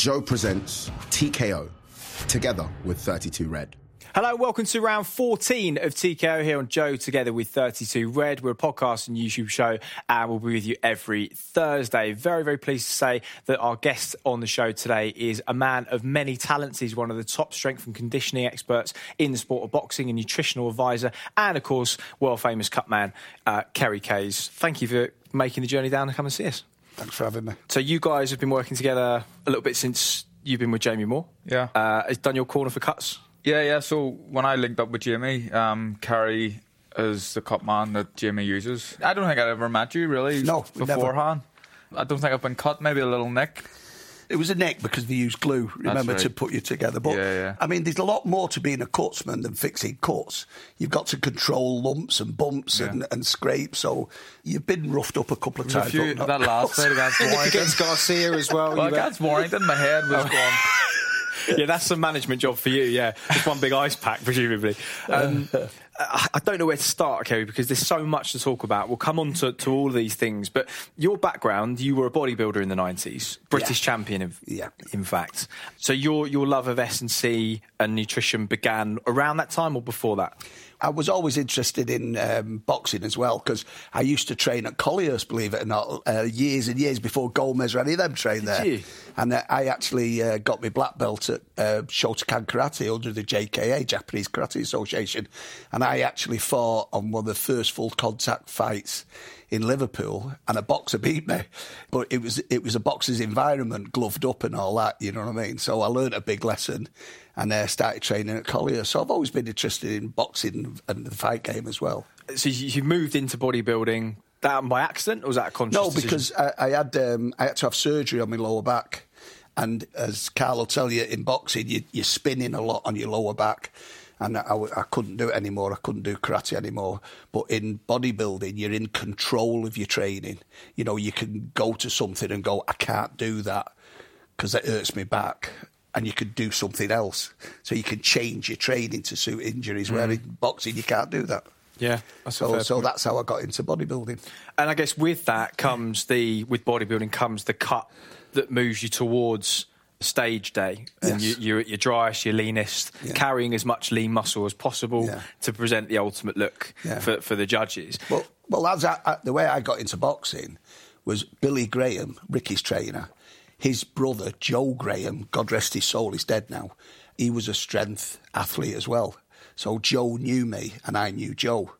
Joe presents TKO together with 32 Red. Hello, welcome to round 14 of TKO here on Joe together with 32 Red. We're a podcast and YouTube show and we'll be with you every Thursday. Very, very pleased to say that our guest on the show today is a man of many talents. He's one of the top strength and conditioning experts in the sport of boxing, a nutritional advisor, and of course, world famous cut man, uh, Kerry Kayes. Thank you for making the journey down and come and see us. Thanks for having me. So, you guys have been working together a little bit since you've been with Jamie Moore. Yeah. Uh, has done your corner for cuts. Yeah, yeah. So when I linked up with Jamie, um, Kerry is the cut man that Jamie uses. I don't think I'd ever met you really No, we never. beforehand. I don't think I've been cut. Maybe a little nick. It was a neck because they used glue, remember, right. to put you together. But, Yeah, yeah. I mean, there's a lot more to being a cutsman than fixing cuts. You've got to control lumps and bumps and, and scrapes. So you've been roughed up a couple of times. few, but that not last cuts. fight against Warrington. Against Garcia as well. well, you were- against Warrington, my head was gone. yeah, that's the management job for you. Yeah, just one big ice pack, presumably. Um, I don't know where to start, Kerry, because there's so much to talk about. We'll come on to, to all of these things, but your background, you were a bodybuilder in the 90s, British Yeah. champion, of, Yeah. in fact. So your your love of S and C and nutrition began around that time or before that? I was always interested in um, boxing as well because I used to train at Collier's, believe it or not, uh, years and years before Gomez or any of them trained there. you? And uh, I actually uh, got my black belt at uh, Shotokan Karate under the JKA, Japanese Karate Association. And I actually fought on one of the first full contact fights in Liverpool, and a boxer beat me. But it was it was a boxer's environment, gloved up and all that. You know what I mean? So I learned a big lesson, and uh, started training at Collier. So I've always been interested in boxing and the fight game as well. So you, moved into bodybuilding. That by accident, or was that a conscious No, because I, I had um, I had to have surgery on my lower back, and as Carl will tell you, in boxing you, you're spinning a lot on your lower back, and I couldn't do it anymore. I couldn't do karate anymore. But in bodybuilding, you're in control of your training. You know, you can go to something and go, I can't do that because it hurts me back. And you can do something else, so you can change your training to suit injuries. Where mm. in boxing, you can't do that. yeah, So, so point. that's how I got into bodybuilding. And I guess with that comes the with bodybuilding comes the cut that moves you towards stage day, and Yes. you, you're at your driest, your leanest, Yeah. carrying as much lean muscle as possible Yeah. to present the ultimate look Yeah. for for the judges. Well, well, as I, I, the way I got into boxing was Billy Graham, Ricky's trainer. His brother Joe Graham, God rest his soul, he's dead now. He was a strength athlete as well. So Joe knew me, and I knew Joe.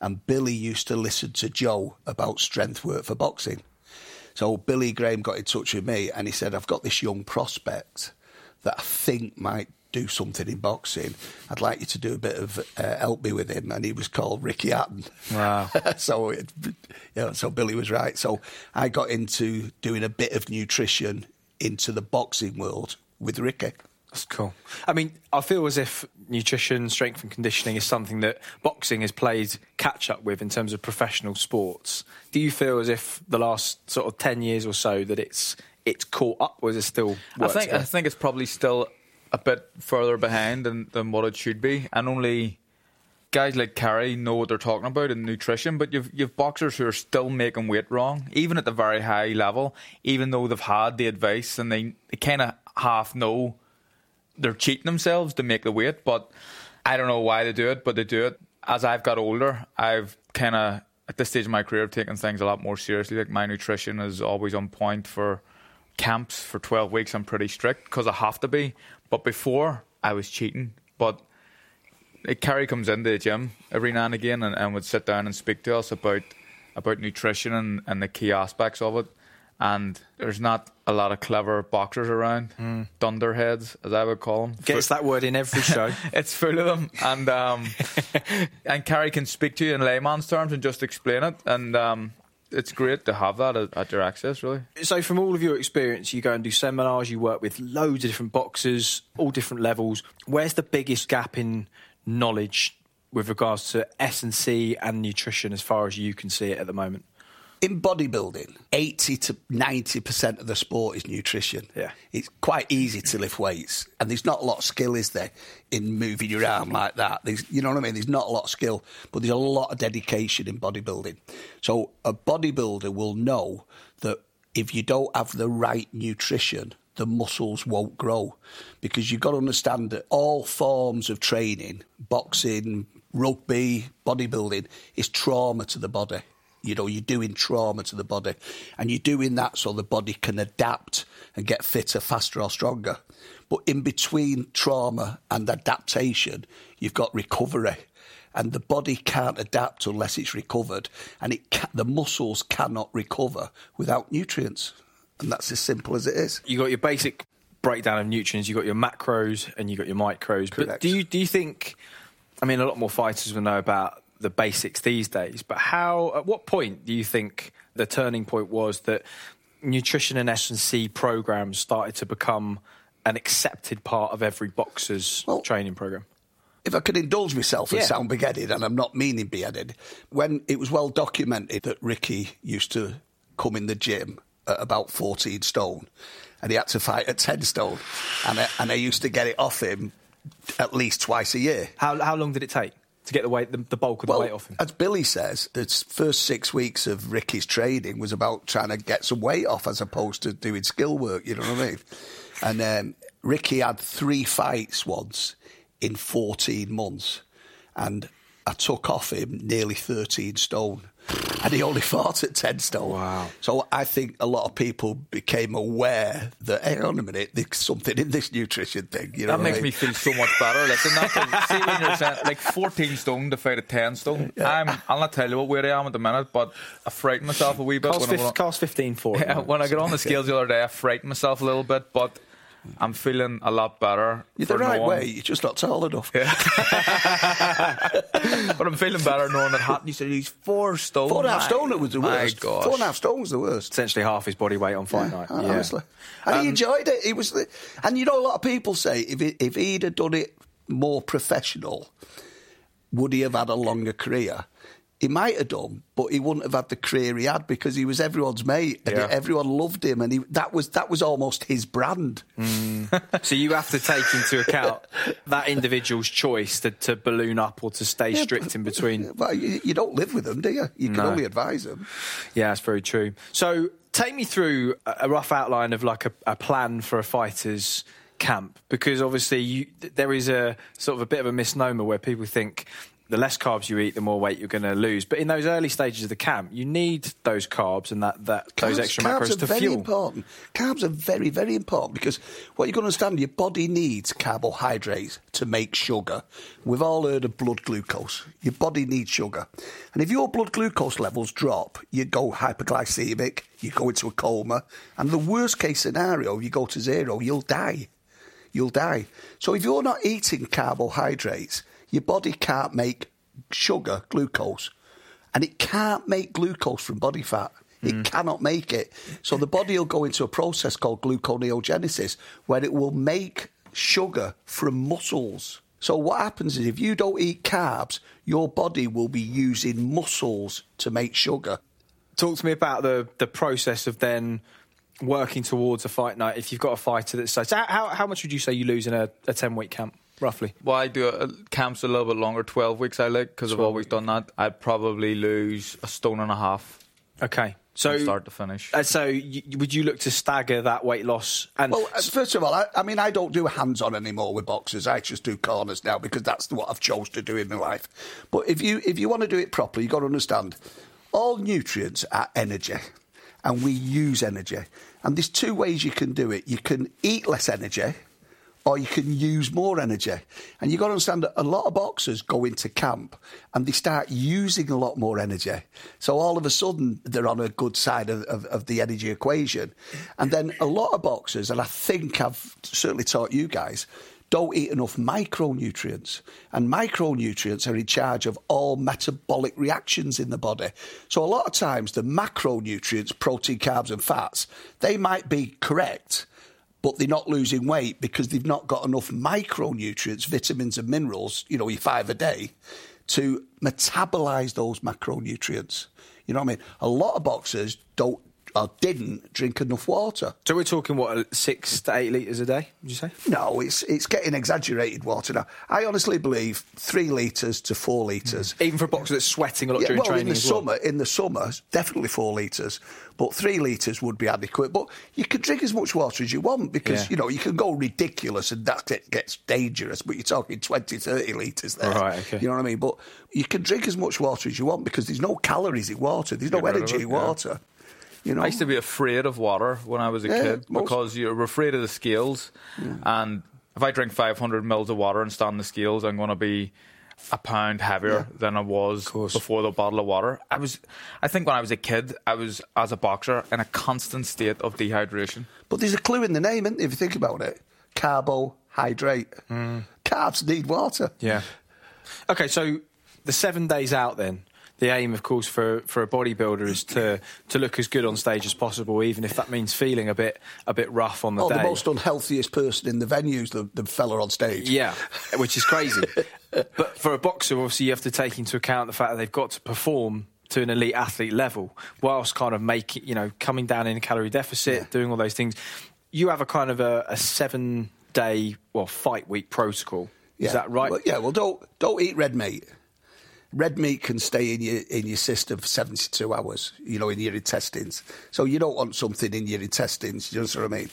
And Billy used to listen to Joe about strength work for boxing. So Billy Graham got in touch with me, and he said, "I've got this young prospect that I think might." Do something in boxing. I'd like you to do a bit of uh, help me with him, and he was called Ricky Hatton. Wow. so it, yeah, so Billy was right. So I got into doing a bit of nutrition into the boxing world with Ricky. That's cool. I mean, I feel as if nutrition, strength and conditioning is something that boxing has played catch up with in terms of professional sports. Do you feel as if the last sort of ten years or so that it's it's caught up, or is it still? I think go? I think it's probably still a bit further behind than, than what it should be, and only guys like Kerry know what they're talking about in nutrition. But you've you've boxers who are still making weight wrong, even at the very high level, even though they've had the advice and they, they kind of half know they're cheating themselves to make the weight. But I don't know why they do it, but they do it. As I've got older, I've kind of at this stage of my career I've taken things a lot more seriously. Like my nutrition is always on point for camps for 12 weeks. I'm pretty strict because I have to be. But before, I was cheating. But Kerry comes into the gym every now and again and, and would sit down and speak to us about about nutrition and, and the key aspects of it. And there's not a lot of clever boxers around, dunderheads, as I would call them. Gets that word in every show. It's full of them, and um, and Kerry can speak to you in layman's terms and just explain it, and um, it's great to have that at, at your access, really. so, from all of your experience, you go and do seminars, you work with loads of different boxers, all different levels. Where's the biggest gap in knowledge with regards to S and C and nutrition, as far as you can see it at the moment? In bodybuilding, 80 to 90% of the sport is nutrition. Yeah. It's quite easy to lift weights, and there's not a lot of skill, is there, in moving your arm like that? There's, you know what I mean? There's not a lot of skill, but there's a lot of dedication in bodybuilding. So a bodybuilder will know that if you don't have the right nutrition, the muscles won't grow. Because you've got to understand that all forms of training, boxing, rugby, bodybuilding, is trauma to the body. You know, you're doing trauma to the body. And you're doing that so the body can adapt and get fitter, faster, or stronger. But in between trauma and adaptation, you've got recovery. And the body can't adapt unless it's recovered. And it ca- the muscles cannot recover without nutrients. And that's as simple as it is. You got your basic breakdown of nutrients. you've got your macros and you've got your micros. But do you do you think? I mean, a lot more fighters will know about the basics these days. But how? At what point do you think the turning point was that nutrition and S and C programs started to become an accepted part of every boxer's Well- training program? if I could indulge myself and Yeah. sound big-headed, and I'm not meaning big-headed, when it was well documented that Ricky used to come in the gym at about 14 stone, and he had to fight at 10 stone, and I, and I used to get it off him at least twice a year. How how long did it take to get the weight, the, the bulk of the weight off him? as Billy says, the first six weeks of Ricky's training was about trying to get some weight off as opposed to doing skill work, you know what I mean? And um, Ricky had three fights once in 14 months, and I took off him nearly 13 stone. And he only fought at 10 stone. Wow. So I think a lot of people became aware that, hang on a minute, there's something in this nutrition thing. You know That what I makes mean? me feel so much better. Listen, that see when you're saying like 14 stone to fight at 10 stone. I'm, I'll not tell you what weight I am at the minute, but I frightened myself a wee bit. Cost, when I fif- went cost fifteen for it. yeah, when I got on the scales the other day, I frightened myself a little bit, but I'm feeling a lot better. You're the right knowing- way, you're just not tall enough. Yeah. But I'm feeling better knowing that Hatton, you said he's four stone. Four and a half stone was the worst. Four and a half stone was the worst. essentially half his body weight on fight night. Uh, Yeah. Honestly, and he enjoyed it. He was, the, and you know, a lot of people say if he, if he'd have done it more professional, would he have had a longer career? He might have done, but he wouldn't have had the career he had because he was everyone's mate and Yeah. everyone loved him, and he, that was that was almost his brand. Mm. So you have to take into account that individual's choice to, to balloon up or to stay strict in between. Well, you, you don't live with them, do you? You can No. only advise them. Yeah, that's very true. So take me through a a rough outline of like a, a plan for a fighter's camp, because obviously you, there is a sort of a bit of a misnomer where people think the less carbs you eat, the more weight you're going to lose. But in those early stages of the camp, you need those carbs and that, that those Carbs- extra carbs macros are to very fuel. important. Carbs are very, very important because what you've got to understand, your body needs carbohydrates to make sugar. We've all heard of blood glucose. Your body needs sugar. And if your blood glucose levels drop, you go hyperglycemic, you go into a coma, and the worst case scenario, you go to zero, you'll die. You'll die. So if you're not eating carbohydrates, your body can't make sugar, glucose, and it can't make glucose from body fat. It mm. cannot make it. So the body will go into a process called gluconeogenesis where it will make sugar from muscles. So what happens is if you don't eat carbs, your body will be using muscles to make sugar. Talk to me about the the process of then working towards a fight night. If you've got a fighter that's so how, how, how much would you say you lose in a, a ten week camp roughly? Well, I do a, camps a little bit longer, 12 weeks I like, because I've always done that. I'd probably lose a stone and a half Okay, so from start to finish. Uh, so y would you look to stagger that weight loss? And Well, uh, first of all, I, I mean, I don't do hands-on anymore with boxers. I just do corners now because that's what I've chose to do in my life. But if you if you want to do it properly, you've got to understand all nutrients are energy, and we use energy. And there's two ways you can do it. You can eat less energy, or you can use more energy. And you've got to understand that a lot of boxers go into camp and they start using a lot more energy. So all of a sudden, they're on a good side of, of, of the energy equation. And then a lot of boxers, and I think I've certainly taught you guys, don't eat enough micronutrients. And micronutrients are in charge of all metabolic reactions in the body. So a lot of times, the macronutrients, protein, carbs, and fats, they might be correct but they're not losing weight because they've not got enough micronutrients, vitamins and minerals, you know, your five a day, to metabolize those macronutrients. You know what I mean? A lot of boxers don't or didn't drink enough water. So we're talking what six to eight litres a day? Would you say? No, it's it's getting exaggerated water now. I honestly believe three litres to four litres. Mm. Even for a boxer that's sweating a lot Yeah, during well, training. in the as well. summer, in the summer, definitely four litres, but three litres would be adequate. But you can drink as much water as you want because Yeah. you know you can go ridiculous and that get, gets dangerous. But you're talking 20, 30 litres there. Right, okay. You know what I mean? But you can drink as much water as you want because there's no calories in water. There's no energy in water. You know, I used to be afraid of water when I was a Yeah, kid most- because you're afraid of the scales. And if I drink 500 mils of water and stand the scales, I'm going to be a pound heavier than I was before the bottle of water. I was, I think when I was a kid, I was as a boxer in a constant state of dehydration. But there's a clue in the name, isn't there, if you think about it. Carbohydrate. Hmm. Carbs need water. Yeah. Okay, so the seven days out then. The aim, of course, for, for a bodybuilder is to, to look as good on stage as possible, even if that means feeling a bit a bit rough on the Oh, day. the most unhealthiest person in the venues, the, the fella on stage. Yeah, which is crazy. but for a boxer, obviously, you have to take into account the fact that they've got to perform to an elite athlete level, whilst kind of making, you know, coming down in a calorie deficit, Yeah. doing all those things. You have a kind of a, a seven day, well, fight week protocol. Yeah. Is that right? Well, yeah. Well, don't don't eat red meat. Red meat can stay in your in your system for seventy two hours. You know, in your intestines. So you don't want something in your intestines. You know what I mean?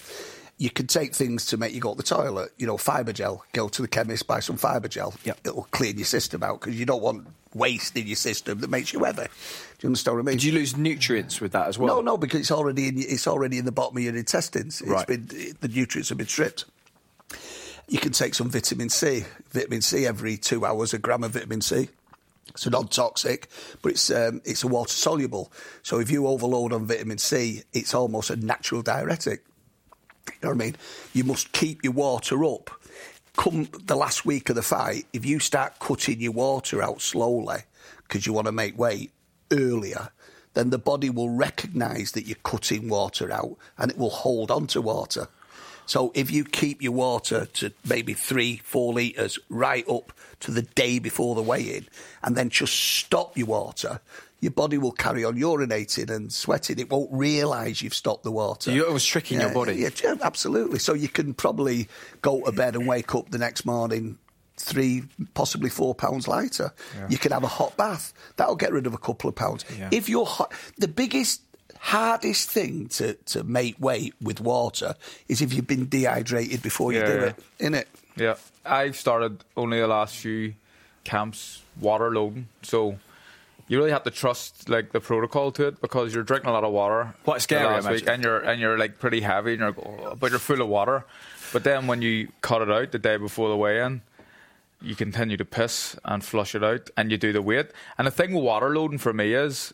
You can take things to make you go to the toilet. You know, fibre gel. Go to the chemist, buy some fibre gel. Yep. It'll clean your system out because you don't want waste in your system that makes you heavy. Do you understand what I mean? Did you lose nutrients with that as well? No, no, because it's already in, it's already in the bottom of your intestines. It's Right. been the nutrients have been stripped. You can take some vitamin C. Vitamin C every two hours, a gram of vitamin C. It's non-toxic, but it's um, it's a water soluble. So if you overload on vitamin C, it's almost a natural diuretic. You know what I mean? You must keep your water up. Come the last week of the fight, if you start cutting your water out slowly because you want to make weight earlier, then the body will recognise that you're cutting water out and it will hold on to water. So if you keep your water to maybe three, four litres right up to the day before the weigh-in and then just stop your water, your body will carry on urinating and sweating. It won't realise you've stopped the water. You're always tricking your body. Yeah, yeah, absolutely. So you can probably go to bed and wake up the next morning three, possibly four pounds lighter. You can have a hot bath. That'll get rid of a couple of pounds. Yeah. If you're hot, the biggest, hardest thing to, to make weight with water is if you've been dehydrated before you Yeah, do yeah. it. In it. Yeah, I've started only the last few camps water loading, so you really have to trust like the protocol to it because you're drinking a lot of water. Quite scary, last week, and you're and you're like pretty heavy, and you're oh, but you're full of water. But then when you cut it out the day before the weigh-in, you continue to piss and flush it out, and you do the weight. And the thing with water loading for me is.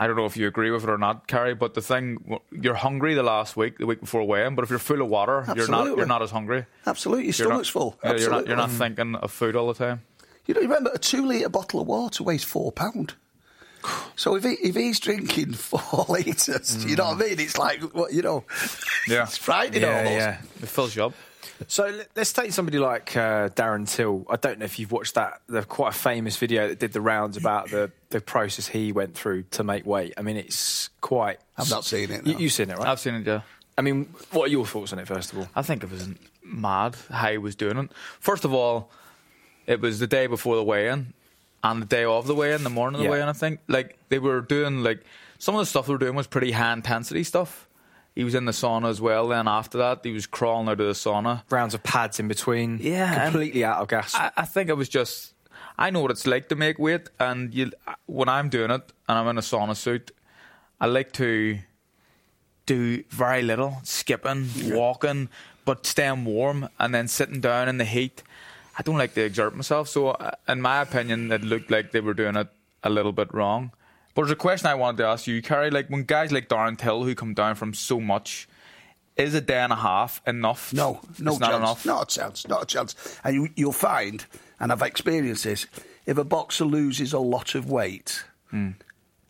I don't know if you agree with it or not, Kerry, but the thing you're hungry the last week, the week before weigh-in, but if you're full of water, you're not you're not as hungry. Absolutely. Your You're stomach's not, full. Yeah, you're not you're not thinking of food all the time. You know, you remember a two litre bottle of water weighs four pound. So if he, if he's drinking four litres, you know what I hmm. mean? It's like what you know. Yeah. it's frightening Yeah, almost. yeah. It fills you up. So let- let's take somebody like uh, Darren Till. I don't know if you've watched that. The quite a famous video that did the rounds about the, the process he went through to make weight. I mean, it's quite. I've not seen it, You, no. you've seen it, right? I've seen it, yeah. I mean, what are your thoughts on it? First of all, I think it was mad how he was doing it. First of all, it was the day before the weigh-in and the day of the weigh-in, the morning of the Yeah. weigh-in. I think like they were doing like some of the stuff they were doing was pretty high intensity stuff. He was in the sauna as well. Then after that, he was crawling out of the sauna. rounds of pads in between. Yeah, completely out of gas. I, I think it was just. I know what it's like to make weight, and you, when I'm doing it and I'm in a sauna suit, I like to do very little, skipping, walking, but staying warm, and then sitting down in the heat. I don't like to exert myself, so uh, in my opinion, it looked like they were doing it a little bit wrong. But there's a question I wanted to ask you, Kerry. Like when guys like Darren Till, who come down from so much, is a day and a half enough? No, no it's chance. not enough. Not a chance. Not a chance. And you, you'll find, and I've experienced this, if a boxer loses a lot of weight,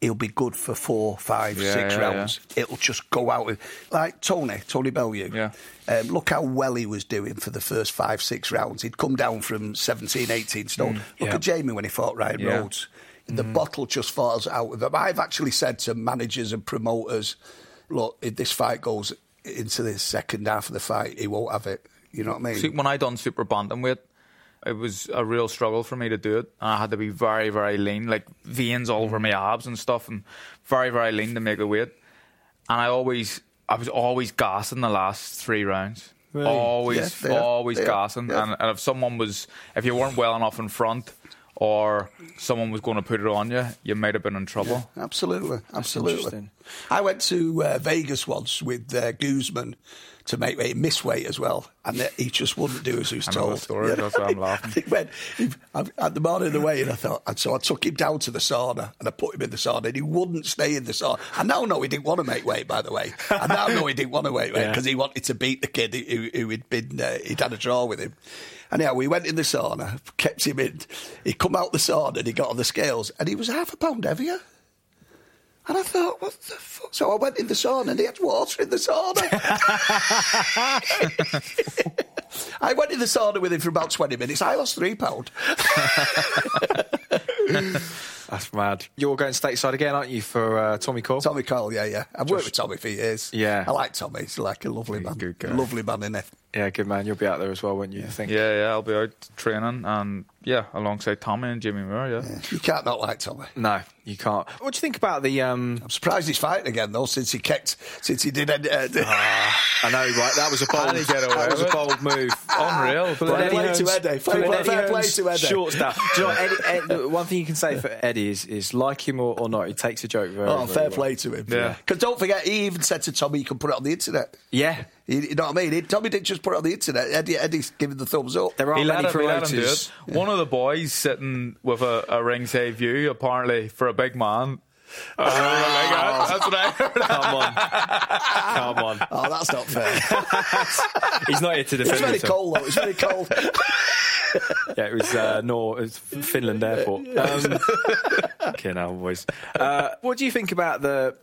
he'll be good for four, five. Yeah, six yeah, rounds. It'll just go out like Tony, Tony Bellew. Yeah. Um, look how well he was doing for the first five, six rounds. He'd come down from 17, 18 stone. Look Hmm. yeah. at Jamie when he fought Ryan Yeah. Rhodes. The mm. bottle just falls out of him. I've actually said to managers and promoters, look, if this fight goes into the second half of the fight, he won't have it. You know what I mean? See, when I done super bantamweight, it was a real struggle for me to do it. I had to be very, very lean, like veins all over mm. my abs and stuff, and very, very lean to make the weight. And I always, I was always gassing the last three rounds. Really? Always, Yeah, always They are. gassing. Yeah. And, and if someone was, if you weren't well enough in front, or someone was going to put it on you, you might have been in trouble. Absolutely, absolutely. I went to uh, Vegas once with uh, Guzman to make weight, miss weight as well, and uh, he just wouldn't do as he was I know told. the story, that's why I'm laughing. I think when he, at the morning of the weigh, and I thought, and so I took him down to the sauna and I put him in the sauna, and he wouldn't stay in the sauna. I now know he didn't want to make weight, by the way. I now know he didn't want to make weight Yeah. because he wanted to beat the kid who, who had been uh, he'd had a draw with him. Yeah, we went in the sauna, kept him in. He come out the sauna and he got on the scales, and he was half a pound heavier. And I thought, what the fuck? So I went in the sauna and he had water in the sauna. I went in the sauna with him for about 20 minutes. I lost three pound. That's mad. You're going stateside again, aren't you, for uh, Tommy Coyle? Tommy Coyle, yeah, yeah. I've worked with Tommy for years. Yeah. I like Tommy. He's like a lovely man. good guy. Lovely man, in it? Yeah, good man. You'll be out there as well, won't you? I think. Yeah, yeah, I'll be out training, and yeah, alongside Tommy and Jimmy Moore. Yeah, You can't not like Tommy. No, you can't. What do you think about the? um I'm surprised he's fighting again, though, since he kicked, since he did. Uh, I know, right? That was a bold. How did he get away that was a bold move. Unreal. Pulling Fair Eddie play to Eddie. Fair play- Eddie play to Eddie. Short stuff. Do you know, what, Eddie, Ed, one thing you can say for Eddie is, is like him or, or not, he takes a joke very, oh, very fair well. play to him. Yeah. Because don't forget, he even said to Tommy, you can put it on the internet. Yeah, You, you know what I mean? He, Tommy didn't just put it on the internet. Eddie, Eddie's giving the thumbs up. there aren't let, many him, he let him promoters. it. One of the boys sitting with a, a ringside view, apparently for a big man. Uh, like that. That's what I heard. Come on, come on. Oh, that's not fair. He's not here to defend It's defend very himself. cold, though. It's very cold. Yeah, it was uh, Nor, it was Finland Airport. Um, okay, now boys. Uh, what do you think about the?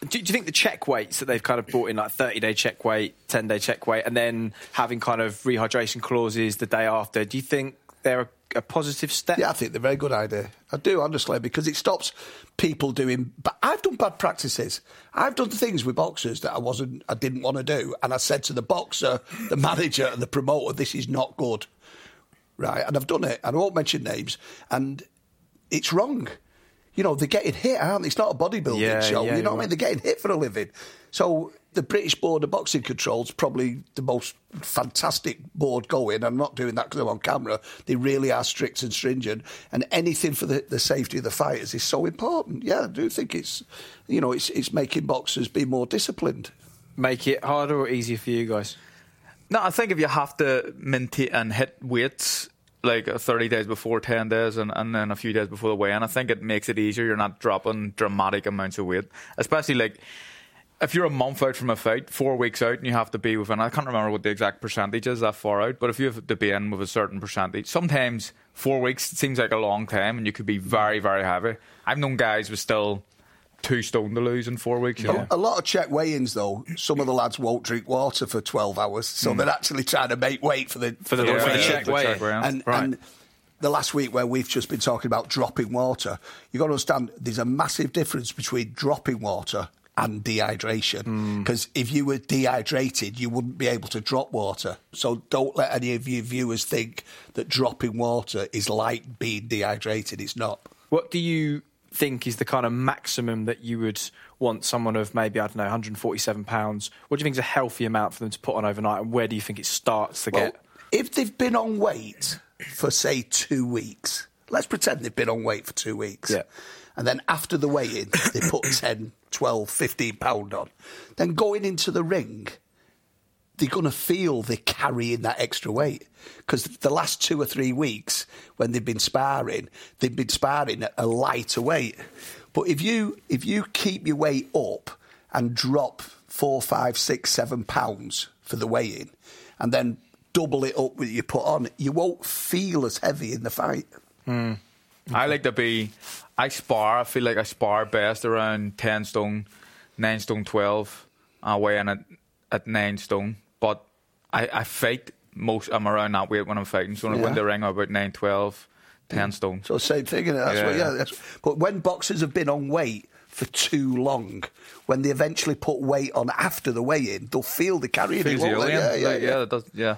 Do, do you think the check weights that they've kind of brought in, like thirty day check weight, ten day check weight, and then having kind of rehydration clauses the day after? Do you think they're a, a positive step? Yeah, I think they're a very good idea. I do, honestly, because it stops people doing. But I've done bad practices. I've done things with boxers that I wasn't, I didn't want to do, and I said to the boxer, the manager, and the promoter, "This is not good." Right, and I've done it, and I won't mention names, and it's wrong. You know, they're getting hit, aren't they? It's not a bodybuilding Yeah, show. yeah, you know what I mean? They're getting hit for a living. So the British Board of Boxing Control's probably the most fantastic board going. I'm not doing that because I'm on camera. They really are strict and stringent, and anything for the, the safety of the fighters is so important. Yeah, I do think it's, you know, it's it's making boxers be more disciplined. Make it harder or easier for you guys? No, I think if you have to maintain and hit weights like uh, 30 days before 10 days and, and then a few days before the weigh-in, I think it makes it easier. You're not dropping dramatic amounts of weight, especially like if you're a month out from a fight, four weeks out, and you have to be within, I can't remember what the exact percentage is that far out, but if you have to be in with a certain percentage, sometimes four weeks seems like a long time and you could be very, very heavy. I've known guys with still two stone to lose in four weeks. you know. A, a lot of check weigh-ins, though. Some of the lads won't drink water for 12 hours, so hmm. they're actually trying to make weight for the For the- Yeah, for the yeah, check the weigh-in. check weigh-in. And, Right. and the last week where we've just been talking about dropping water, you've got to understand there's a massive difference between dropping water and dehydration. Hmm. Because if you were dehydrated, you wouldn't be able to drop water. So don't let any of your viewers think that dropping water is like being dehydrated. It's not. What do you think is the kind of maximum that you would want someone of maybe I don't know 147 pounds? What do you think is a healthy amount for them to put on overnight, and where do you think it starts to Well, get? if they've been on weight for say two weeks, let's pretend they've been on weight for two weeks. Yeah. And then after the weigh-in, they put 10, 12, 15 pound on. Then going into the ring, they're going to feel they're carrying that extra weight. Because the last two or three weeks, when they've been sparring, they've been sparring at a lighter weight. But if you if you keep your weight up and drop four, five, six, seven pounds for the weigh-in, and then double it up with you put on, you won't feel as heavy in the fight. Hmm. I like to be. I spar. I feel like I spar best around ten stone, nine stone twelve. I weigh in at at nine stone, but I, I fight most. I'm around that weight when I'm fighting. So when I go in the ring, I'm about nine twelve, ten stone. So same thing, innit? That's Yeah, what, yeah. yeah. That's, but when boxers have been on weight for too long, when they eventually put weight on after the weigh-in, they'll feel the carrying it. Feels won't they? alien. Yeah, yeah, Like, yeah. that does, yeah.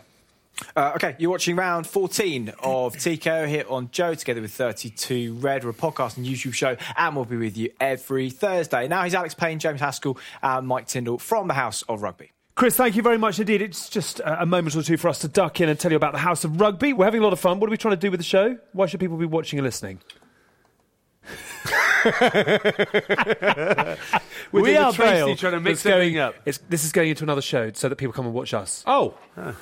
Uh, okay, you're watching round 14 of TKO here on Joe, together with 32 Red. We're a podcast and YouTube show, and we'll be with you every Thursday. Now he's Alex Payne, James Haskell, and Mike Tindall from the House of Rugby. Chris, thank you very much indeed. It's just a moment or two for us to duck in and tell you about the House of Rugby. We're having a lot of fun. What are we trying to do with the show? Why should people be watching and listening? We are basically trying to mix going- everything up. It's, this is going into another show so that people come and watch us. Oh,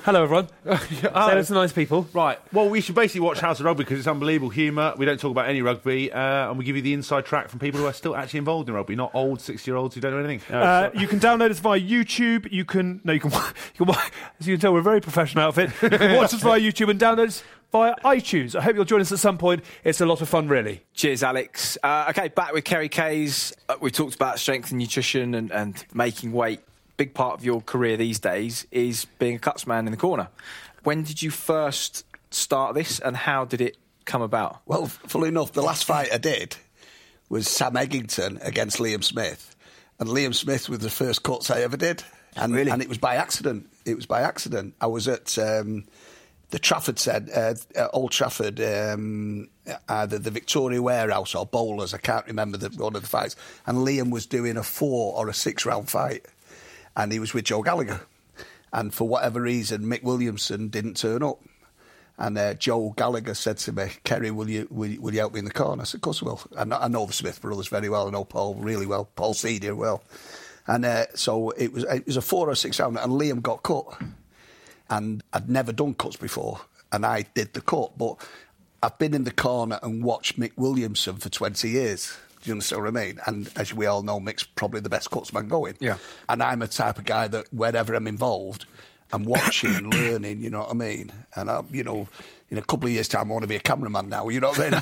Hello, everyone. oh. Say hello to nice people. right. Well, we should basically watch House of Rugby because it's unbelievable humour. We don't talk about any rugby, uh, and we give you the inside track from people who are still actually involved in rugby, not old six-year-olds who don't know anything. Uh, you can download us via YouTube. You can no, you can. You can as you can tell, we're a very professional outfit. You can watch us via YouTube and download us via iTunes. I hope you'll join us at some point. It's a lot of fun, really. Cheers, Alex. Uh, okay, back with Kerry Kayes. Uh, we talked about strength and nutrition and, and making weight. Big part of your career these days is being a cuts man in the corner. When did you first start this, and how did it come about? Well, funnily enough, the last fight I did was Sam Eggington against Liam Smith, and Liam Smith was the first cuts I ever did, and Really? and it was by accident. It was by accident. I was at um, the Trafford said uh, uh, Old Trafford, um, either the Victoria Warehouse or Bowlers. I can't remember the, one of the fights. And Liam was doing a four or a six round fight, and he was with Joe Gallagher. And for whatever reason, Mick Williamson didn't turn up. And uh, Joe Gallagher said to me, Kerry, will you, will, will you help me in the corner? I said, of course I will. Know, I know the Smith brothers very well. I know Paul really well, Paul Senior well. And uh, so it was, it was a four or six round, and Liam got cut. And I'd never done cuts before, and I did the cut. But I've been in the corner and watched Mick Williamson for 20 years. Do you understand what I mean? And as we all know, Mick's probably the best cutsman going. Yeah. And I'm a type of guy that wherever I'm involved, I'm watching and learning, you know what I mean? And, I, you know, in a couple of years' time, I want to be a cameraman now, you know what I mean?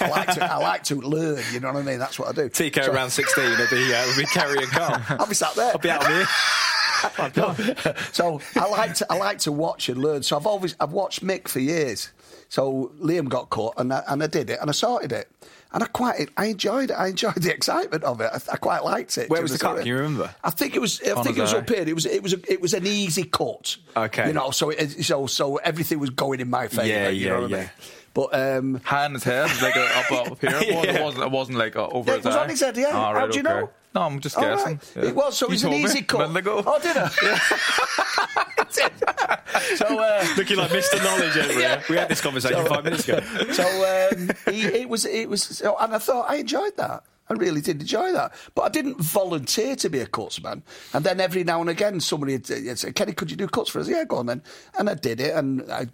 I like to, I like to learn, you know what I mean? That's what I do. TKO So- round 16 will be, uh, will be Kerry and Carl. I'll be sat there. I'll be out on the so I like to I like to watch and learn. So I've always I've watched Mick for years. So Liam got caught and I, and I did it and I sorted it and I quite I enjoyed it. I enjoyed the excitement of it. I, I quite liked it. Where was the cut? Can you remember? I think it was I On think it was eye. up here. It was it was a, it was an easy cut. Okay. You know, so it, so so everything was going in my favour. Yeah, you yeah, know what yeah. I mean? But um, High on his head, like up, up here. It, wasn't, it wasn't. It wasn't like uh, over Yeah, his it was eye. on his head, yeah. Ah, How right, do you okay. know? No, I'm just all guessing. right. Yeah. It was so it was an told me easy a cut. minute ago. Oh, did I? so uh, Looking like Mr. Knowledge over here. We had this conversation So- five minutes ago. So um, he, it was, it was, so, and I thought I enjoyed that. I really did enjoy that, but I didn't volunteer to be a cutsman. And then every now and again, somebody would uh, say, "Kenny, could you do cuts for us?" Yeah, go on then. And I did it, and I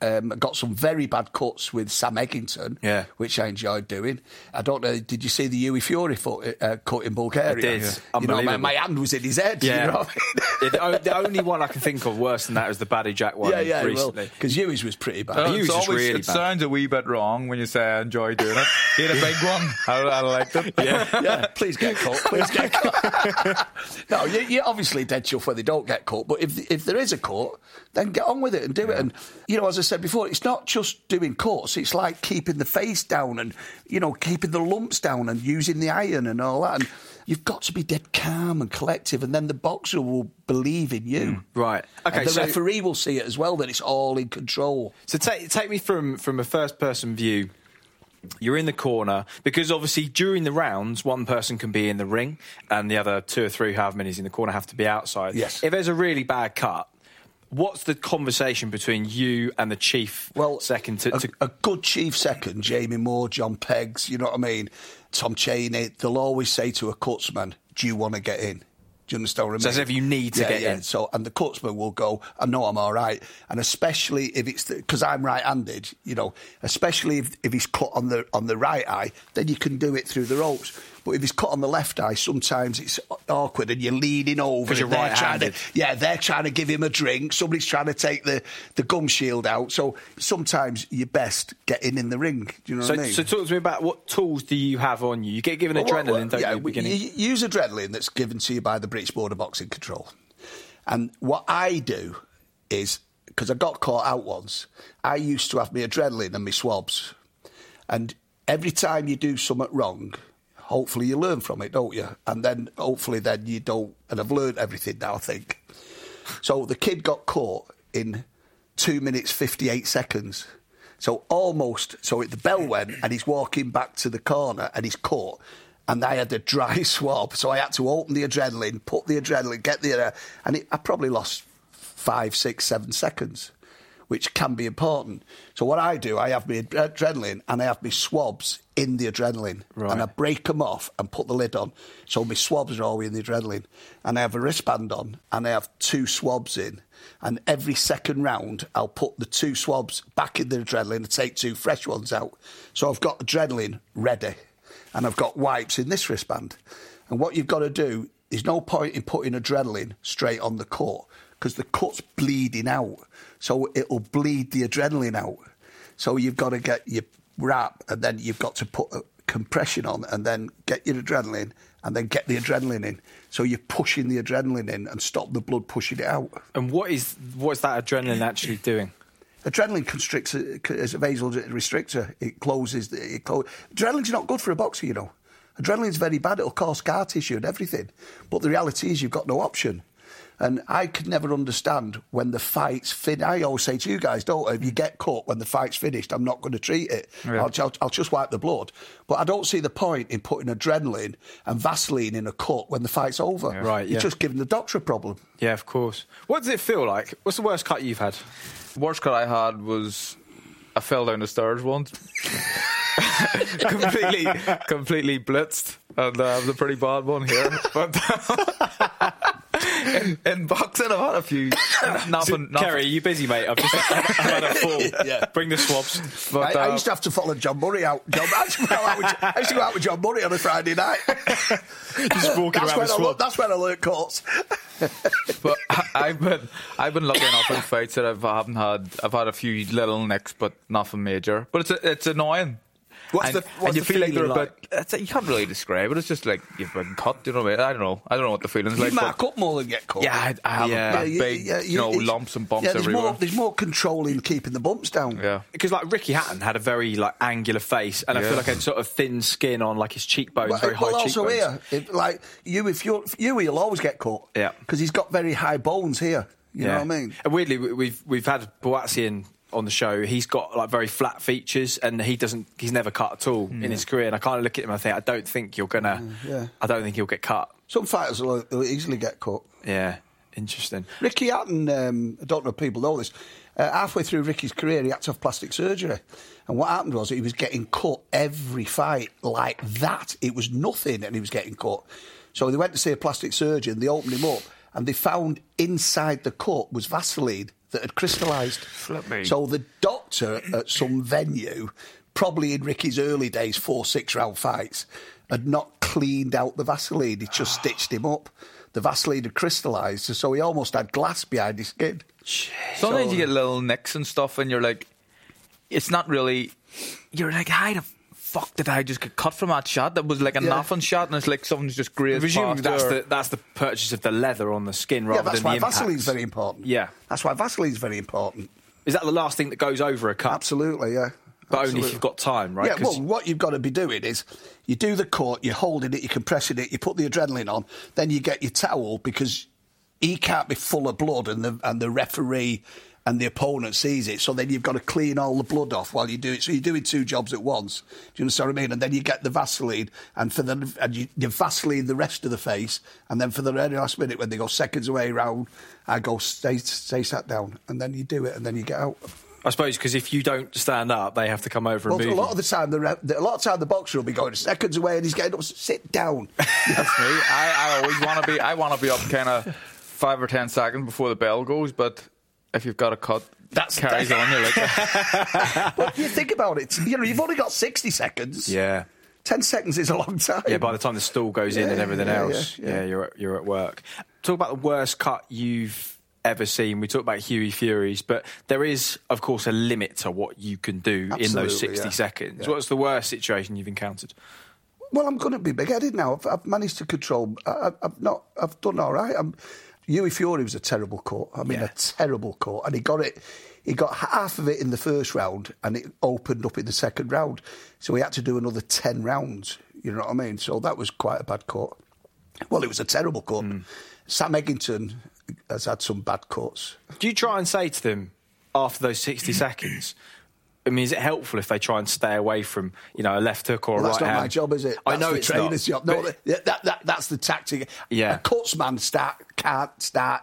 um, got some very bad cuts with Sam Eggington, Yeah. which I enjoyed doing. I don't know. Did you see the Hughie Fury foot, uh, cut in Bulgaria? I did. You know, my, Unbelievable. my hand was in his head. Yeah. You know what I mean? The, only one I can think of worse than that was the Badou Jack one yeah, yeah, recently. because Hughie's was pretty bad. Uh, Hughes it's is always, really it bad. sounds a wee bit wrong when you say I enjoy doing it. He had a big one. I, I liked it. yeah. yeah, please get caught. Please get caught. no, you, you're obviously dead chuff when they don't get caught. But if if there is a court, then get on with it and do it. And you know, as I said before, it's not just doing courts. It's like keeping the face down and you know keeping the lumps down and using the iron and all that. And you've got to be dead calm and collective, and then the boxer will believe in you. Hmm, right. Okay, And the so- referee will see it as well that it's all in control. So take take me from from a first person view. You're in the corner because obviously during the rounds, one person can be in the ring and the other two or three, however many is in the corner, have to be outside. Yes. If there's a really bad cut, what's the conversation between you and the chief? Well, second to, a, to a good chief second, Jamie Moore, John Peggs, you know what I mean? Tom Cheney, they'll always say to a cutsman, Do you want to get in? Do you understand what I mean? So as if you need to Yeah, get yeah. in. So, and the cutsman will go, I know I'm all right. And especially if it's, because I'm right handed, you know, especially if, if he's cut on the, on the right eye, then you can do it through the ropes. But if he's cut on the left eye, sometimes it's awkward and you're leaning over. 'Cause you're to, right-handed. yeah, they're trying to give him a drink. Somebody's trying to take the, the gum shield out. So sometimes you're best getting in the ring. Do you know so, what I mean? so talk to me about what tools do you have on you? You get given Well, adrenaline, well, don't yeah, you? At the beginning? you use adrenaline that's given to you by the British Board of Boxing Control. And what I do is, because I got caught out once, I used to have my adrenaline and my swabs. And every time you do something wrong, hopefully you learn from it, don't you? And then hopefully then you don't. And I've learned everything now, I think. So the kid got caught in two minutes fifty eight seconds. So almost. So the bell went, and he's walking back to the corner, and he's caught. And I had a dry swab, so I had to open the adrenaline, put the adrenaline, get the, uh, and it, I probably lost five, six, seven seconds, which can be important. So what I do, I have my ad- adrenaline and I have my swabs in the adrenaline, Right. and I break them off and put the lid on. So my swabs are always in the adrenaline, and I have a wristband on, and I have two swabs in. And every second round, I'll put the two swabs back in the adrenaline and take two fresh ones out. So I've got adrenaline ready, and I've got wipes in this wristband. And what you've got to do is no point in putting adrenaline straight on the cut because the cut's bleeding out. So it'll bleed the adrenaline out. So you've got to get your wrap and then you've got to put a compression on and then get your adrenaline and then get the adrenaline in. So you're pushing the adrenaline in and stop the blood pushing it out. And what is what's that adrenaline actually doing? Adrenaline constricts uh, as a vasal restrictor. It closes. The, it clo- Adrenaline's not good for a boxer, you know. Adrenaline's very bad. It'll cause scar tissue and everything. But the reality is, you've got no option. And I could never understand when the fight's fin. I always say to you guys, don't I, if you get caught when the fight's finished, I'm not going to treat it. I'll, I'll, I'll just wipe the blood. But I don't see the point in putting adrenaline and Vaseline in a cut when the fight's over. Right, You're yeah. just giving the doctor a problem. Yeah, of course. What does it feel like? What's the worst cut you've had? Worst cut I had was I fell down the stairs once. completely, completely blitzed, and uh, it was a pretty bad one here. But in, in boxing, I've had a few. Nothing, nothing. Kerry, you busy, mate? I've just I've had a fall. Yeah. Bring the swabs. But, I, I uh, used to have to follow John Murray out. John, I, used to go out with, I used to go out with John Murray on a Friday night. Just walking that's, around the swabs. that's when I learned courts. but I- I've been I've been lucky enough in fights that I've, I haven't had I've had a few little nicks, but nothing major. But it's it's annoying. What's and, the- what's and you the feel like they're a bit. It's, you can't really describe it. It's just like you've been cut. You know what I mean? I don't know. I don't know what the feeling's You like. mark but- up more than get caught. yeah, I, I have Yeah. a, you- big, yeah, you know, lumps and bumps yeah, there's everywhere. More, there's more control in keeping the bumps down. yeah. Because like Ricky Hatton had a very like angular face, and I feel Yeah. like a sort of thin skin on like his cheekbones, But, very high cheekbones. but also here, if, like you, if you're you, you'll always get caught. Yeah. because he's got very high bones here. You know what I mean? And weirdly, we- we've we've had Boatsian on the show. He's got like very flat features, and he doesn't. He's never cut at all in his career. And I kind of look at him and I think, I don't think you're gonna. Mm, yeah. I don't think he'll get cut. Some fighters will, will easily get cut. Yeah, interesting. Ricky Hatton, um, I don't know if people know this, uh, halfway through Ricky's career, he had to have plastic surgery. And what happened was he was getting cut every fight like that. It was nothing, and he was getting cut. So they went to see a plastic surgeon, they opened him up, and they found inside the cut was Vaseline that had crystallised. So the doctor at some venue, probably in Ricky's early days, four, six round fights, had not cleaned out the Vaseline. He just stitched him up. The Vaseline had crystallised, so he almost had glass behind his skin. Sometimes So- you get little nicks and stuff, and you're like, it's not really. You're like, how the fuck did I just get cut from that shot? That was like a Yeah. nothing shot, and it's like something's just grazed Presumably that's your- the that's the purchase of the leather on the skin rather than the colour. yeah, that's than why the impacts. Vaseline's very important. Yeah. That's why Vaseline's very important. Is that the last thing that goes over a cut? Absolutely, yeah. But only if you've got time, right? Yeah, 'Cause- well, what you've got to be doing is you do the cut, you're holding it, you're compressing it, you put the adrenaline on, then you get your towel because he can't be full of blood and the, and the referee and the opponent sees it. So then you've got to clean all the blood off while you do it. So you're doing two jobs at once. Do you understand what I mean? And then you get the Vaseline and for the and you, you Vaseline the rest of the face. And then for the very last minute when they go seconds away round, I go stay stay sat down and then you do it and then you get out. I suppose because if you don't stand up, they have to come over Well, and a lot of the time, the, the, a lot of time, the boxer will be going seconds away, and he's getting up. Sit down. That's me. I, I always want to be. I want to be up kind of five or ten seconds before the bell goes. But if you've got a cut, That's- carries on. You're like, but you think about it. You know, you've only got sixty seconds. yeah. ten seconds is a long time. Yeah, by the time the stool goes in and everything yeah, else, yeah, yeah, yeah. you're at, you're at work. Talk about the worst cut you've ever seen. We talked about Hughie Fury's, but there is, of course, a limit to what you can do in those 60 yeah. seconds. Yeah. What's the worst situation you've encountered? Well, I'm going to be big-headed now. I've, I've managed to control. I, I- I've not. I've done all right. I'm, Hughie Fury was a terrible cut. I mean, Yeah. a terrible cut, and he got it. He got half of it in the first round, and it opened up in the second round. So he had to do another ten rounds. You know what I mean? So that was quite a bad cut. Well, it was a terrible cut. Hmm. Sam Eggington has had some bad cuts. Do you try and say to them after those 60 seconds? I mean, is it helpful if they try and stay away from, you know, a left hook or Well, a that's right not my job, is it? I know the it's trainer's not, job. No, but- that, that, that, that's the tactic. Yeah. A cutsman start, can't start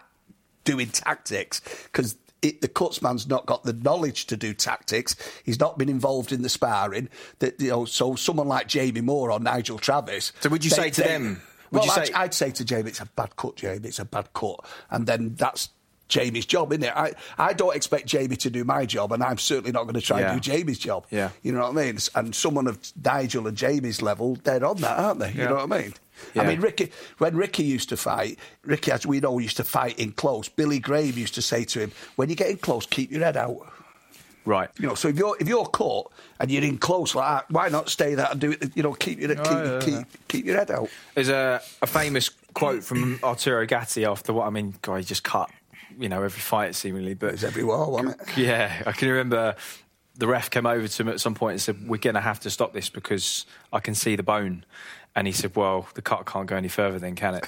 doing tactics because the cutsman's not got the knowledge to do tactics. He's not been involved in the sparring. That you know, so someone like Jamie Moore or Nigel Travis. So would you say to them- would Well, you I'd, say- I'd say to Jamie, it's a bad cut, Jamie. It's a bad cut, and then that's. Jamie's job, isn't it? I, I don't expect Jamie to do my job, and I'm certainly not going to try Yeah. and do Jamie's job. Yeah. You know what I mean? And someone of Nigel and Jamie's level, they're on that, aren't they? You Yeah. know what I mean? Yeah. I mean, Ricky, when Ricky used to fight, Ricky, as we know, used to fight in close. Billy Graham used to say to him, when you get in close, keep your head out. Right. You know, so if you're if you're caught and you're in close like that, why not stay there and do it? You know, keep your oh, keep, yeah, keep, yeah. keep your head out. There's a, a famous quote from Arturo Gatti after what I mean, God, he just cut, you know, every fight seemingly. But It's every war, wasn't it? yeah, I can remember the ref came over to him at some point and said, "We're going to have to stop this because I can see the bone." And he said, "Well, the cut can't go any further, then can it?"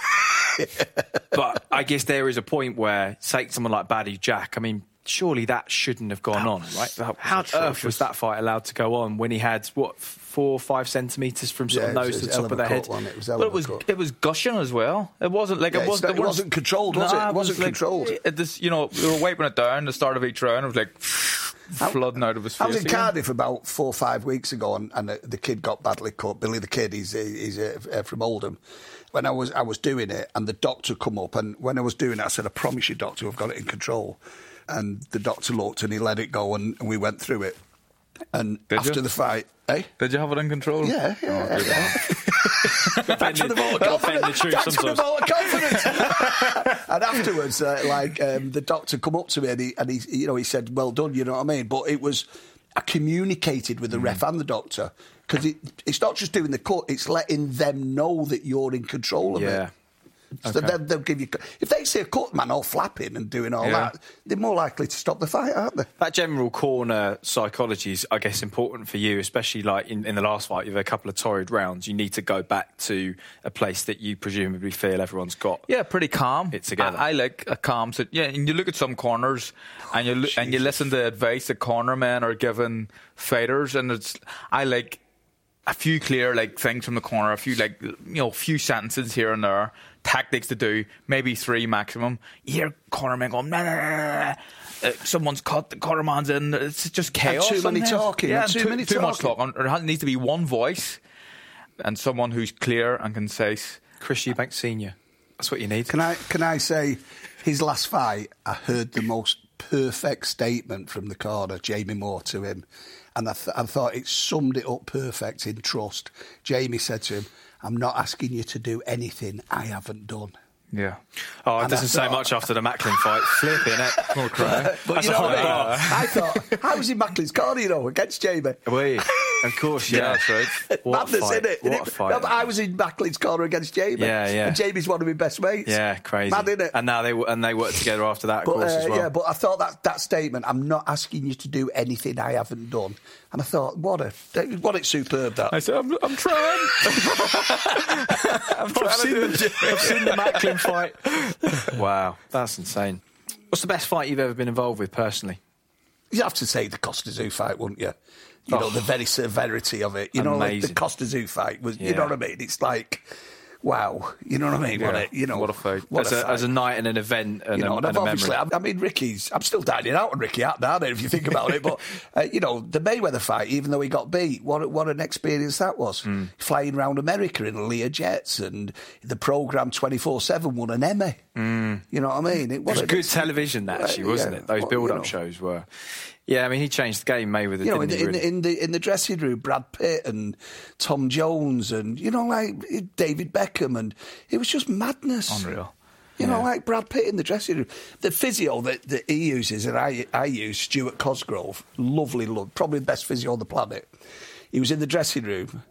but I guess there is a point where, say, someone like Badou Jack. I mean, surely that shouldn't have gone on, right? How on earth was that fight allowed to go on when he had what four, or five centimeters from sort Yeah, of nose to the top of of a the head? wasn't it? It was hell But it was cut. it was gushing as well. It wasn't like Yeah, it wasn't. it weren't- wasn't controlled, was it? Nah, It wasn't like- controlled. It, this, you know, we were wiping it down the start of each round. It was like flooding out of his face. I was in again. Cardiff about four or five weeks ago, and, and the, the kid got badly cut. Billy the kid, he's he's uh, from Oldham. When I was I was doing it, and the doctor come up, and when I was doing it, I said, "I promise you, doctor, I've got it in control." And the doctor looked, and he let it go, and, and we went through it. And Did after you? the fight, eh? Did you have it in control? Yeah, yeah. yeah. Back to the vote of defend the truth Back to the sometimes. vote of confidence. and afterwards, uh, like um, the doctor come up to me and he, and he, you know, he said, "Well done," you know what I mean. But it was I communicated with the Mm. ref and the doctor because it, it's not just doing the cut; it's letting them know that you're in control of Yeah. it. So Okay. then they'll give you. If they see a cut man all flapping and doing all Yeah. that, they're more likely to stop the fight, aren't they? That general corner psychology is, I guess, important for you, especially like in, in the last fight. You've had a couple of torrid rounds. You need to go back to a place that you presumably feel everyone's got. Yeah, pretty calm. It together. I, I like a calm. sit- Yeah, and you look at some corners, and you look, and you listen to advice that corner men are giving fighters, and it's I like a few clear like things from the corner, a few like you know, a few sentences here and there, tactics to do, maybe three maximum. You hear corner men going, nah, nah, nah, nah, nah. Uh, someone's cut, the corner man's in. It's just chaos. too many sometimes. talking, Yeah, too too, many too much talking. talking. There needs to be one voice and someone who's clear and concise. Chris Eubank Senior. That's what you need. Can I can I say his last fight? I heard the most perfect statement from the corner, Jamie Moore, to him, and I, th- I thought it summed it up perfect in trust. Jamie said to him, "I'm not asking you to do anything I haven't done." Yeah. Oh, it And doesn't I say much after the Macklin fight. Flipping it. Poor cry. But That's you a know, high bar. I thought I was in Macklin's corner, you know, against Jamie. We, of course, yeah. Yeah, that's right. What a Madness, fight. innit? What a fight. I was in Macklin's corner against Jamie. Yeah, yeah. And Jamie's one of my best mates. Yeah, crazy. Mad, innit? And now they and they work together after that, of But, course, uh, as well. Yeah, but I thought that that statement, I'm not asking you to do anything I haven't done. And I thought, what a, what it's superb that. I said, I'm, I'm trying. I'm trying I've seen, the. I've seen the Macklin fight. wow, that's insane. What's the best fight you've ever been involved with personally? You have to say the Kostya Tszyu fight, wouldn't you? You know, Oh. the very severity of it. You know, like the Amazing. Kostya Tszyu fight was, you know what I mean? It's like, wow. You know what I mean? What a, you know, What a fight. What as, a, fight. as a night and an event and, you know, a, and and obviously. I, I mean, Ricky's. I'm still dining out on Ricky aren't I, if you think about it. But uh, you know, the Mayweather fight, even though he got beat, what what an experience that was. Hmm. Flying around America in Lear jets, and the program 24 seven won an Emmy. You know what I mean? It Hmm. It was good television, that, actually, wasn't Yeah, it? Those well, build-up you know. shows were. Yeah, I mean, he changed the game, Mayweather, You know, in he? the, in, really? in the in the dressing room, Brad Pitt and Tom Jones and you know, like David Beckham, and it was just madness. Unreal. You know, like Brad Pitt in the dressing room. The physio that, that he uses and I I use, Stuart Cosgrove, lovely, love, probably the best physio on the planet. He was in the dressing room,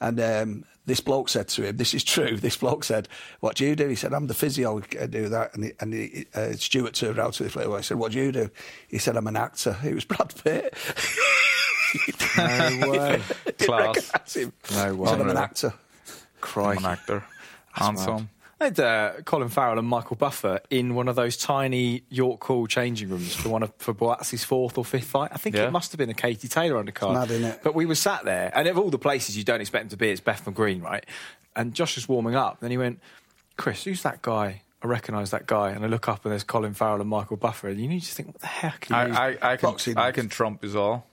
and um, this bloke said to him, "This is true." This bloke said, "What do you do?" He said, "I'm the physio. I do that." And, he, and he, uh, Stuart turned around to the player. I said, "What do you do?" He said, "I'm an actor." It was Brad Pitt. No way. Didn't Class. him. No He said, I'm an actor. Crikey. I'm an actor. Handsome. Mad. I had uh, Colin Farrell and Michael Buffer in one of those tiny York Hall changing rooms for one of for Boatsi's fourth or fifth fight. I think Yeah. it must have been a Katie Taylor undercard. It's mad, innit? But we were sat there, and of all the places you don't expect him to be, it's Bethnal Green, right? And Josh was warming up. Then he went, "Chris, who's that guy?" I recognise that guy, and I look up and there's Colin Farrell and Michael Buffer, and you need to think, "What the heck?" Are you I, I, I, can, Boxing. I can trump us all.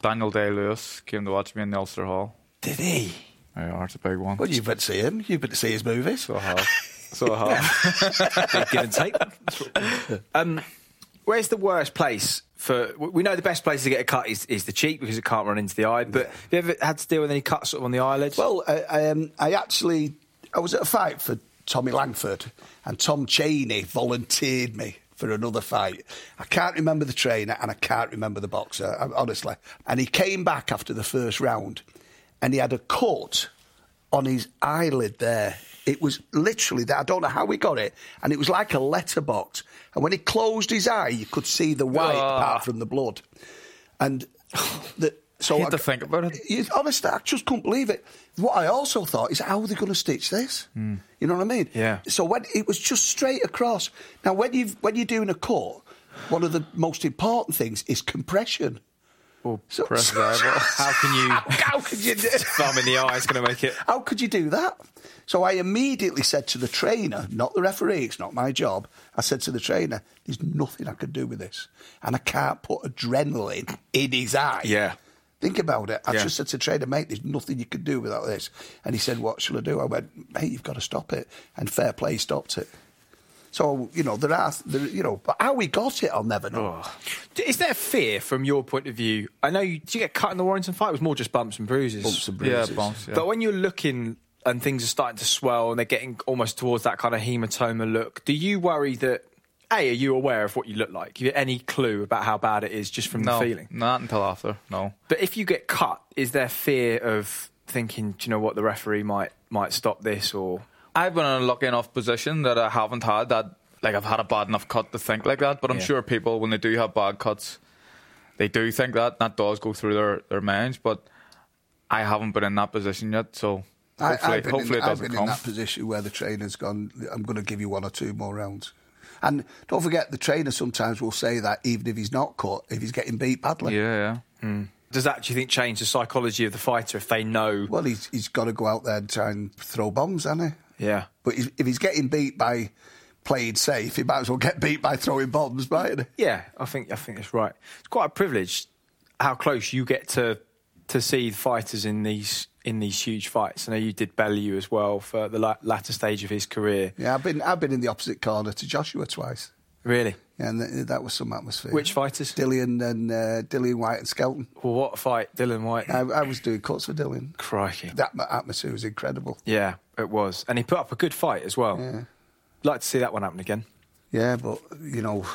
Daniel Day Lewis came to watch me in the Ulster Hall. Did he? Yeah, it's a big one. well, you've been to see him. You've been to see his movies. So I have. So I have. Give and take. um, where's the worst place for? We know the best place to get a cut is, is the cheek because it can't run into the eye. But have you ever had to deal with any cuts sort of on the eyelid? Well, I, I, um, I actually I was at a fight for Tommy Langford, and Tom Cheney volunteered me for another fight. I can't remember the trainer, and I can't remember the boxer, honestly. And he came back after the first round, and he had a cut on his eyelid there. It was literally that. I don't know how he got it, and it was like a letterbox. And when he closed his eye, you could see the white ah. apart from the blood. And the, so You had I- to think about it. honestly, I just couldn't believe it. What I also thought is, how are they going to stitch this? Hmm. You know what I mean? Yeah. So when it was just straight across. Now, when you when you're doing a cut, one of the most important things is compression. Or So- press how can you? How could you? do- thumb in the eye is going to make it. How could you do that? So I immediately said to the trainer, not the referee, it's not my job. I said to the trainer, "There's nothing I can do with this, and I can't put adrenaline in his eye." Yeah. Think about it. I Yeah. just said to the trainer, mate, there's nothing you can do without this. And he said, what shall I do? I went, mate, you've got to stop it. And fair play, stopped it. So, you know, there are, there, you know, but how we got it, I'll never know. Is there fear from your point of view? I know you, did you get cut in the Warrington fight? It was more just bumps and bruises. Bumps and Yeah, bumps. Yeah. But when you're looking and things are starting to swell and they're getting almost towards that kind of hematoma look, do you worry that A, are you aware of what you look like? Do you have any clue about how bad it is just from no, the feeling? not until after. No. But if you get cut, is there fear of thinking, do you know what, the referee might might stop this or I've been in a lucky enough position that I haven't had that. Like I've had a bad enough cut to think like that, but I'm Yeah. sure people when they do have bad cuts, they do think that. That does go through their their minds, but I haven't been in that position yet. So I, hopefully, I've been, hopefully in, it I've doesn't been in come. that position where the trainer's gone, I'm going to give you one or two more rounds. And don't forget, the trainer sometimes will say that even if he's not cut, if he's getting beat badly. Yeah, yeah. Hmm. does that do you think change the psychology of the fighter if they know Well, he's, he's got to go out there and try and throw bombs, hasn't he? Yeah. But he's, if he's getting beat by playing safe, he might as well get beat by throwing bombs, mightn't? Yeah, I think I think that's right. It's quite a privilege how close you get to to see the fighters in these in these huge fights. I know you did Bellew as well for the la- latter stage of his career. Yeah, I've been I've been in the opposite corner to Joshua twice, Really? and th- that was some atmosphere. Which fighters? Dillian and uh, Dillian Whyte and Skelton. Well, what a fight, Dillian Whyte. I, I was doing cuts for Dillian. Crikey. That atmosphere was incredible. Yeah, it was, and he put up a good fight as well. Yeah. Like to see that one happen again. Yeah, but you know,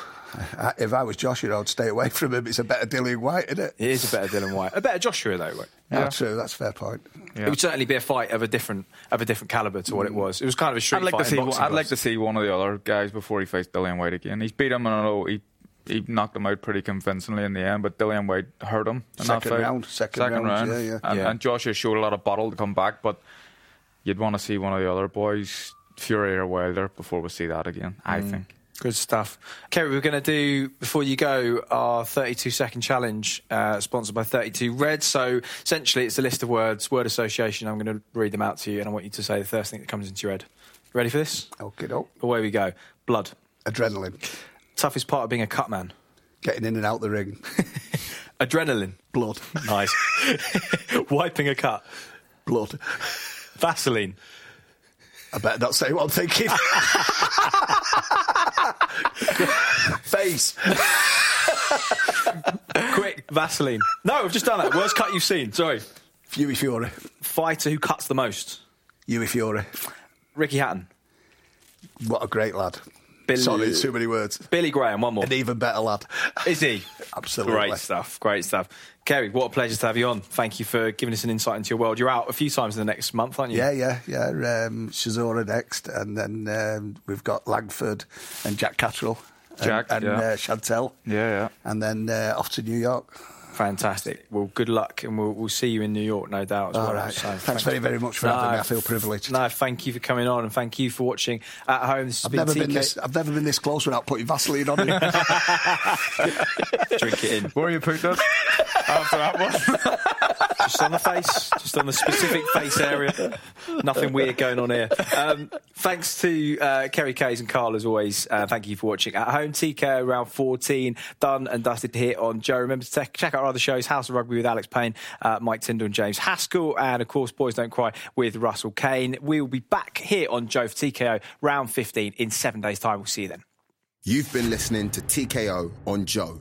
I, if I was Joshua, I'd stay away from him. It's a better Dillian Whyte, isn't it? It is a better Dillian Whyte, a better Joshua though. Right? Yeah, true. That's a fair point. It would certainly be a fight of a different of a different caliber to what it was. It was kind of a street I'd like fight. to see. in One, boxing I'd like to see one of the other guys before he faced Dillian Whyte again. He's beat him, and I know he he knocked him out pretty convincingly in the end. But Dillian Whyte hurt him in Second that fight. round, second round, yeah, yeah. And, Yeah. and Joshua showed a lot of bottle to come back, but you'd want to see one of the other boys, Fury or Wilder, before we see that again. I Mm. think. Good stuff. Kerry, we're going to do, before you go, our 32 second challenge, uh, sponsored by 32 Red. So essentially, it's a list of words, word association. I'm going to read them out to you, and I want you to say the first thing that comes into your head. Ready for this? Okay, no. Away we go. Blood. Adrenaline. Toughest part of being a cut man. Getting in and out the ring. Adrenaline. Blood. Nice. Wiping a cut. Blood. Vaseline. I better not say what I'm thinking. Face. Quick. Vaseline. No, I've just done that. Worst cut you've seen. Sorry. Fury Fury. Fighter who cuts the most. Hughie Fury. Ricky Hatton. What a great lad. Billy- Sorry, too many words. Billy Graham. One more. An even better lad. Is he? Absolutely. Great stuff. Great stuff. Kerry, what a pleasure to have you on. Thank you for giving us an insight into your world. You're out a few times in the next month, aren't you? Yeah, yeah, yeah. Um, Chisora next, and then um, we've got Langford and Jack Catterall. and- Jack, and, yeah. uh, Chantel. Yeah, yeah. And then uh, off to New York. Fantastic. Well, good luck, and we'll, we'll see you in New York, no doubt. As All well. right. So Thanks very, very much for having me. I feel privileged. No, thank you for coming on, and thank you for watching at home. This I've been never TK. been this. I've never been this close without putting Vaseline on you. Drink it in. Where are you put that? After that one. just on the face, just on the specific face area. Nothing weird going on here. Um, thanks to uh, Kerry Kayes and Carl as always. Uh, thank you for watching at home. TK around 14, done and dusted here on Joe. Remember to check, check out our other shows: House of Rugby with Alex Payne, uh, Mike Tindall, and James Haskell, and of course, Boys Don't Cry with Russell Kane. We will be back here on Joe for TKO round 15 in seven days' time. We'll see you then. You've been listening to TKO on Joe,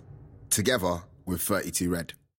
together with 32 Red.